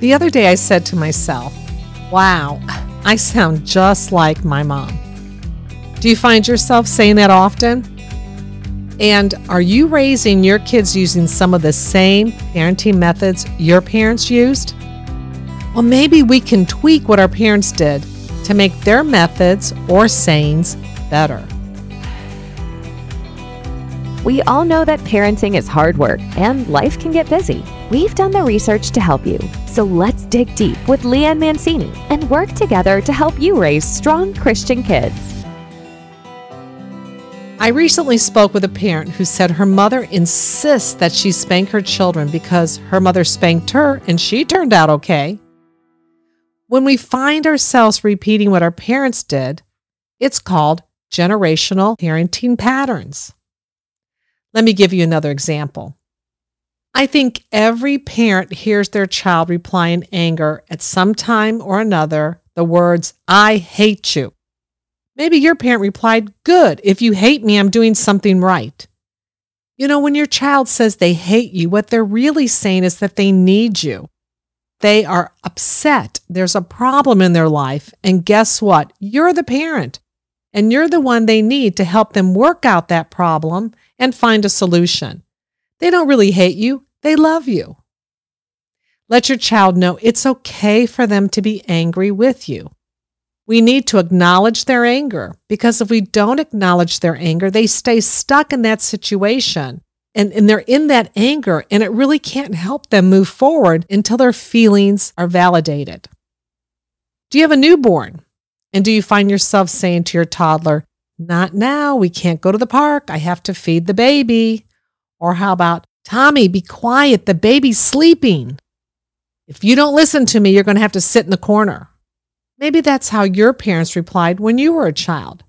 The other day I said to myself, wow, I sound just like my mom. Do you find yourself saying that often? And are you raising your kids using some of the same parenting methods your parents used? Well, maybe we can tweak what our parents did to make their methods or sayings better. We all know that parenting is hard work and life can get busy. We've done the research to help you. So let's dig deep with Leanne Mancini and work together to help you raise strong Christian kids. I recently spoke with a parent who said her mother insists that she spank her children because her mother spanked her and she turned out okay. When we find ourselves repeating what our parents did, it's called generational parenting patterns. Let me give you another example. I think every parent hears their child reply in anger at some time or another the words, I hate you. Maybe your parent replied, Good, if you hate me, I'm doing something right. You know, when your child says they hate you, what they're really saying is that they need you. They are upset. There's a problem in their life. And guess what? You're the parent, and you're the one they need to help them work out that problem and find a solution. They don't really hate you, they love you. Let your child know it's okay for them to be angry with you. We need to acknowledge their anger because if we don't acknowledge their anger, they stay stuck in that situation and, and they're in that anger and it really can't help them move forward until their feelings are validated. Do you have a newborn? And do you find yourself saying to your toddler, not now. We can't go to the park. I have to feed the baby. Or how about, Tommy, be quiet. The baby's sleeping. If you don't listen to me, you're going to have to sit in the corner. Maybe that's how your parents replied when you were a child.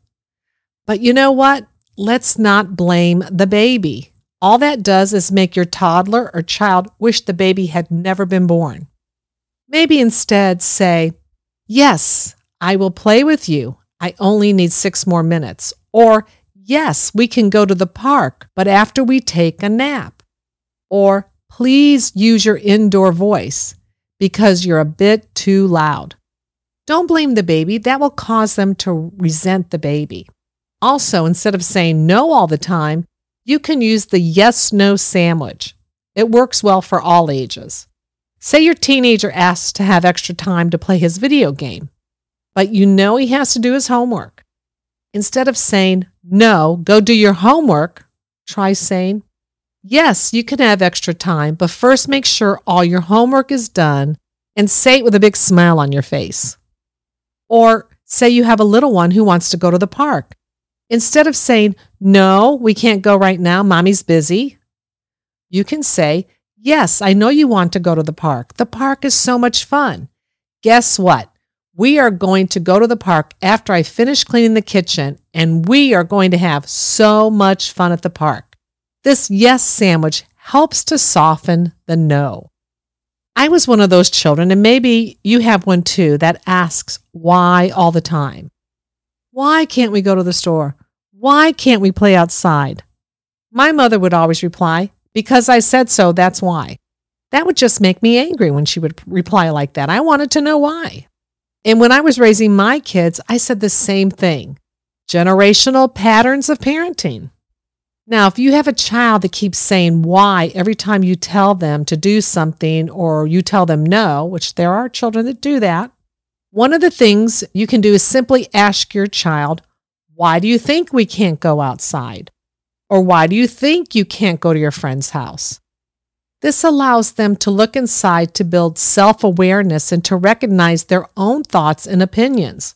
But you know what? Let's not blame the baby. All that does is make your toddler or child wish the baby had never been born. Maybe instead say, Yes, I will play with you. I only need six more minutes. Or, yes, we can go to the park, but after we take a nap. Or, please use your indoor voice because you're a bit too loud. Don't blame the baby, that will cause them to resent the baby. Also, instead of saying no all the time, you can use the yes no sandwich. It works well for all ages. Say your teenager asks to have extra time to play his video game but you know he has to do his homework. Instead of saying, no, go do your homework, try saying, yes, you can have extra time, but first make sure all your homework is done and say it with a big smile on your face. Or say you have a little one who wants to go to the park. Instead of saying, no, we can't go right now, mommy's busy, you can say, yes, I know you want to go to the park. The park is so much fun. Guess what? We are going to go to the park after I finish cleaning the kitchen, and we are going to have so much fun at the park. This yes sandwich helps to soften the no. I was one of those children, and maybe you have one too, that asks why all the time. Why can't we go to the store? Why can't we play outside? My mother would always reply, Because I said so, that's why. That would just make me angry when she would reply like that. I wanted to know why. And when I was raising my kids, I said the same thing generational patterns of parenting. Now, if you have a child that keeps saying why every time you tell them to do something or you tell them no, which there are children that do that, one of the things you can do is simply ask your child, Why do you think we can't go outside? Or why do you think you can't go to your friend's house? This allows them to look inside to build self awareness and to recognize their own thoughts and opinions.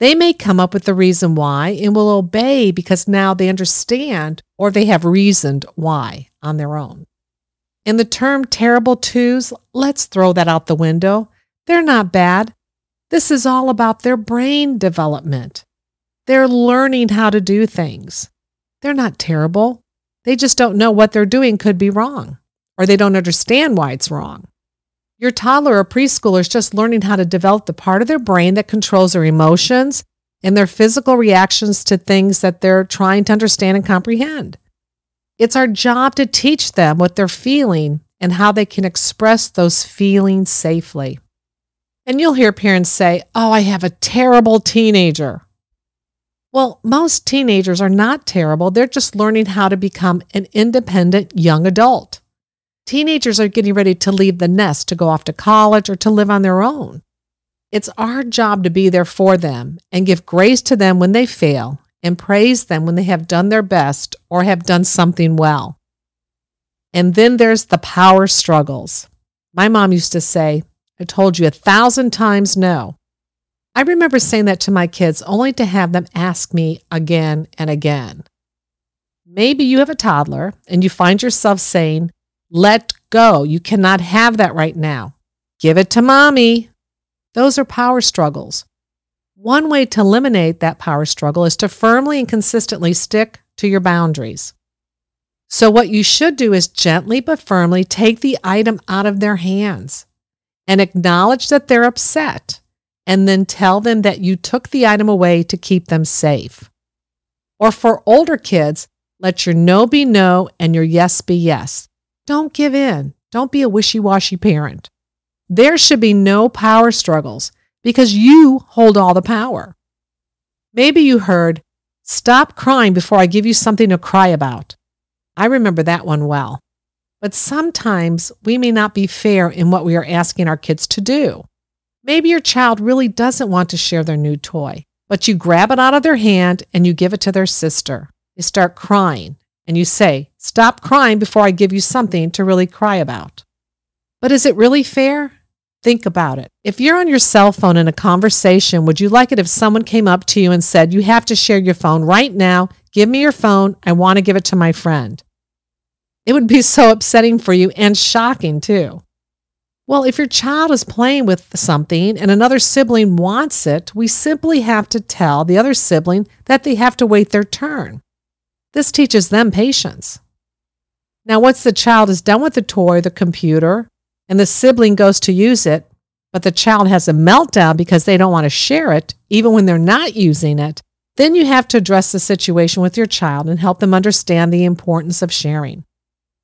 They may come up with the reason why and will obey because now they understand or they have reasoned why on their own. And the term terrible twos, let's throw that out the window. They're not bad. This is all about their brain development. They're learning how to do things. They're not terrible. They just don't know what they're doing could be wrong or they don't understand why it's wrong. Your toddler or preschooler is just learning how to develop the part of their brain that controls their emotions and their physical reactions to things that they're trying to understand and comprehend. It's our job to teach them what they're feeling and how they can express those feelings safely. And you'll hear parents say, Oh, I have a terrible teenager. Well, most teenagers are not terrible. They're just learning how to become an independent young adult. Teenagers are getting ready to leave the nest to go off to college or to live on their own. It's our job to be there for them and give grace to them when they fail and praise them when they have done their best or have done something well. And then there's the power struggles. My mom used to say, I told you a thousand times no. I remember saying that to my kids only to have them ask me again and again. Maybe you have a toddler and you find yourself saying, Let go. You cannot have that right now. Give it to mommy. Those are power struggles. One way to eliminate that power struggle is to firmly and consistently stick to your boundaries. So, what you should do is gently but firmly take the item out of their hands and acknowledge that they're upset and then tell them that you took the item away to keep them safe. Or for older kids, let your no be no and your yes be yes. Don't give in. Don't be a wishy washy parent. There should be no power struggles because you hold all the power. Maybe you heard, Stop crying before I give you something to cry about. I remember that one well. But sometimes we may not be fair in what we are asking our kids to do. Maybe your child really doesn't want to share their new toy, but you grab it out of their hand and you give it to their sister. They start crying, and you say, Stop crying before I give you something to really cry about. But is it really fair? Think about it. If you're on your cell phone in a conversation, would you like it if someone came up to you and said, You have to share your phone right now? Give me your phone. I want to give it to my friend. It would be so upsetting for you and shocking too. Well, if your child is playing with something and another sibling wants it, we simply have to tell the other sibling that they have to wait their turn. This teaches them patience. Now, once the child is done with the toy, the computer, and the sibling goes to use it, but the child has a meltdown because they don't want to share it, even when they're not using it, then you have to address the situation with your child and help them understand the importance of sharing.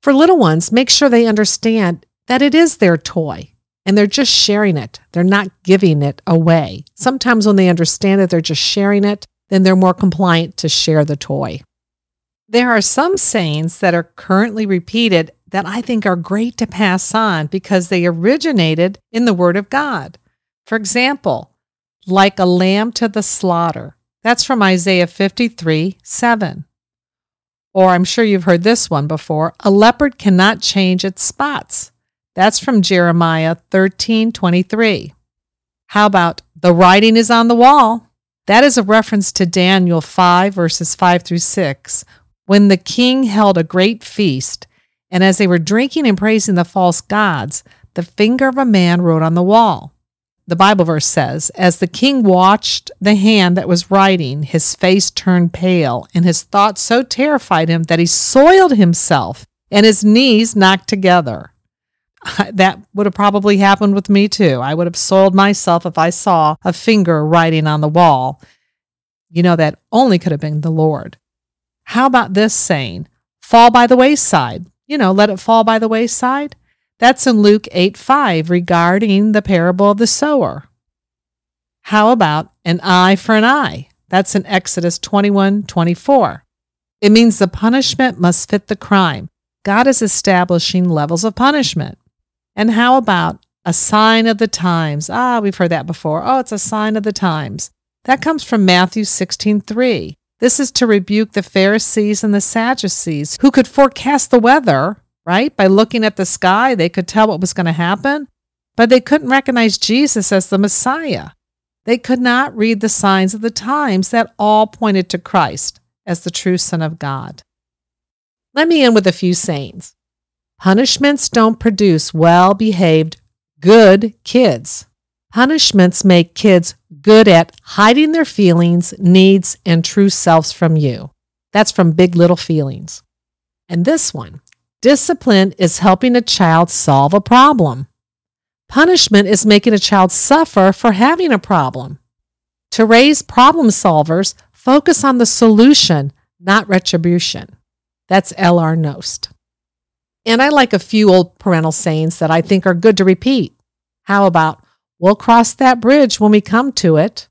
For little ones, make sure they understand that it is their toy and they're just sharing it. They're not giving it away. Sometimes when they understand that they're just sharing it, then they're more compliant to share the toy. There are some sayings that are currently repeated that I think are great to pass on because they originated in the Word of God. For example, like a lamb to the slaughter. That's from Isaiah 53 7. Or I'm sure you've heard this one before a leopard cannot change its spots. That's from Jeremiah 13 23. How about the writing is on the wall? That is a reference to Daniel 5, verses 5 through 6, when the king held a great feast, and as they were drinking and praising the false gods, the finger of a man wrote on the wall. The Bible verse says, As the king watched the hand that was writing, his face turned pale, and his thoughts so terrified him that he soiled himself and his knees knocked together. that would have probably happened with me too. I would have soiled myself if I saw a finger writing on the wall. You know, that only could have been the Lord. How about this saying, fall by the wayside? You know, let it fall by the wayside. That's in Luke 8 5 regarding the parable of the sower. How about an eye for an eye? That's in Exodus 21 24. It means the punishment must fit the crime. God is establishing levels of punishment. And how about a sign of the times? Ah, we've heard that before. Oh, it's a sign of the times. That comes from Matthew 16:3. This is to rebuke the Pharisees and the Sadducees who could forecast the weather, right? By looking at the sky, they could tell what was going to happen, but they couldn't recognize Jesus as the Messiah. They could not read the signs of the times that all pointed to Christ as the true Son of God. Let me end with a few sayings. Punishments don't produce well behaved, good kids. Punishments make kids good at hiding their feelings, needs, and true selves from you. That's from Big Little Feelings. And this one discipline is helping a child solve a problem. Punishment is making a child suffer for having a problem. To raise problem solvers, focus on the solution, not retribution. That's L.R. Knost. And I like a few old parental sayings that I think are good to repeat. How about, we'll cross that bridge when we come to it,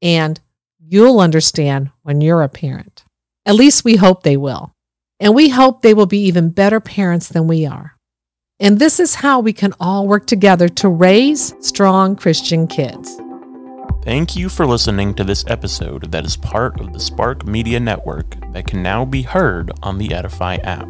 and you'll understand when you're a parent. At least we hope they will. And we hope they will be even better parents than we are. And this is how we can all work together to raise strong Christian kids. Thank you for listening to this episode that is part of the Spark Media Network that can now be heard on the Edify app.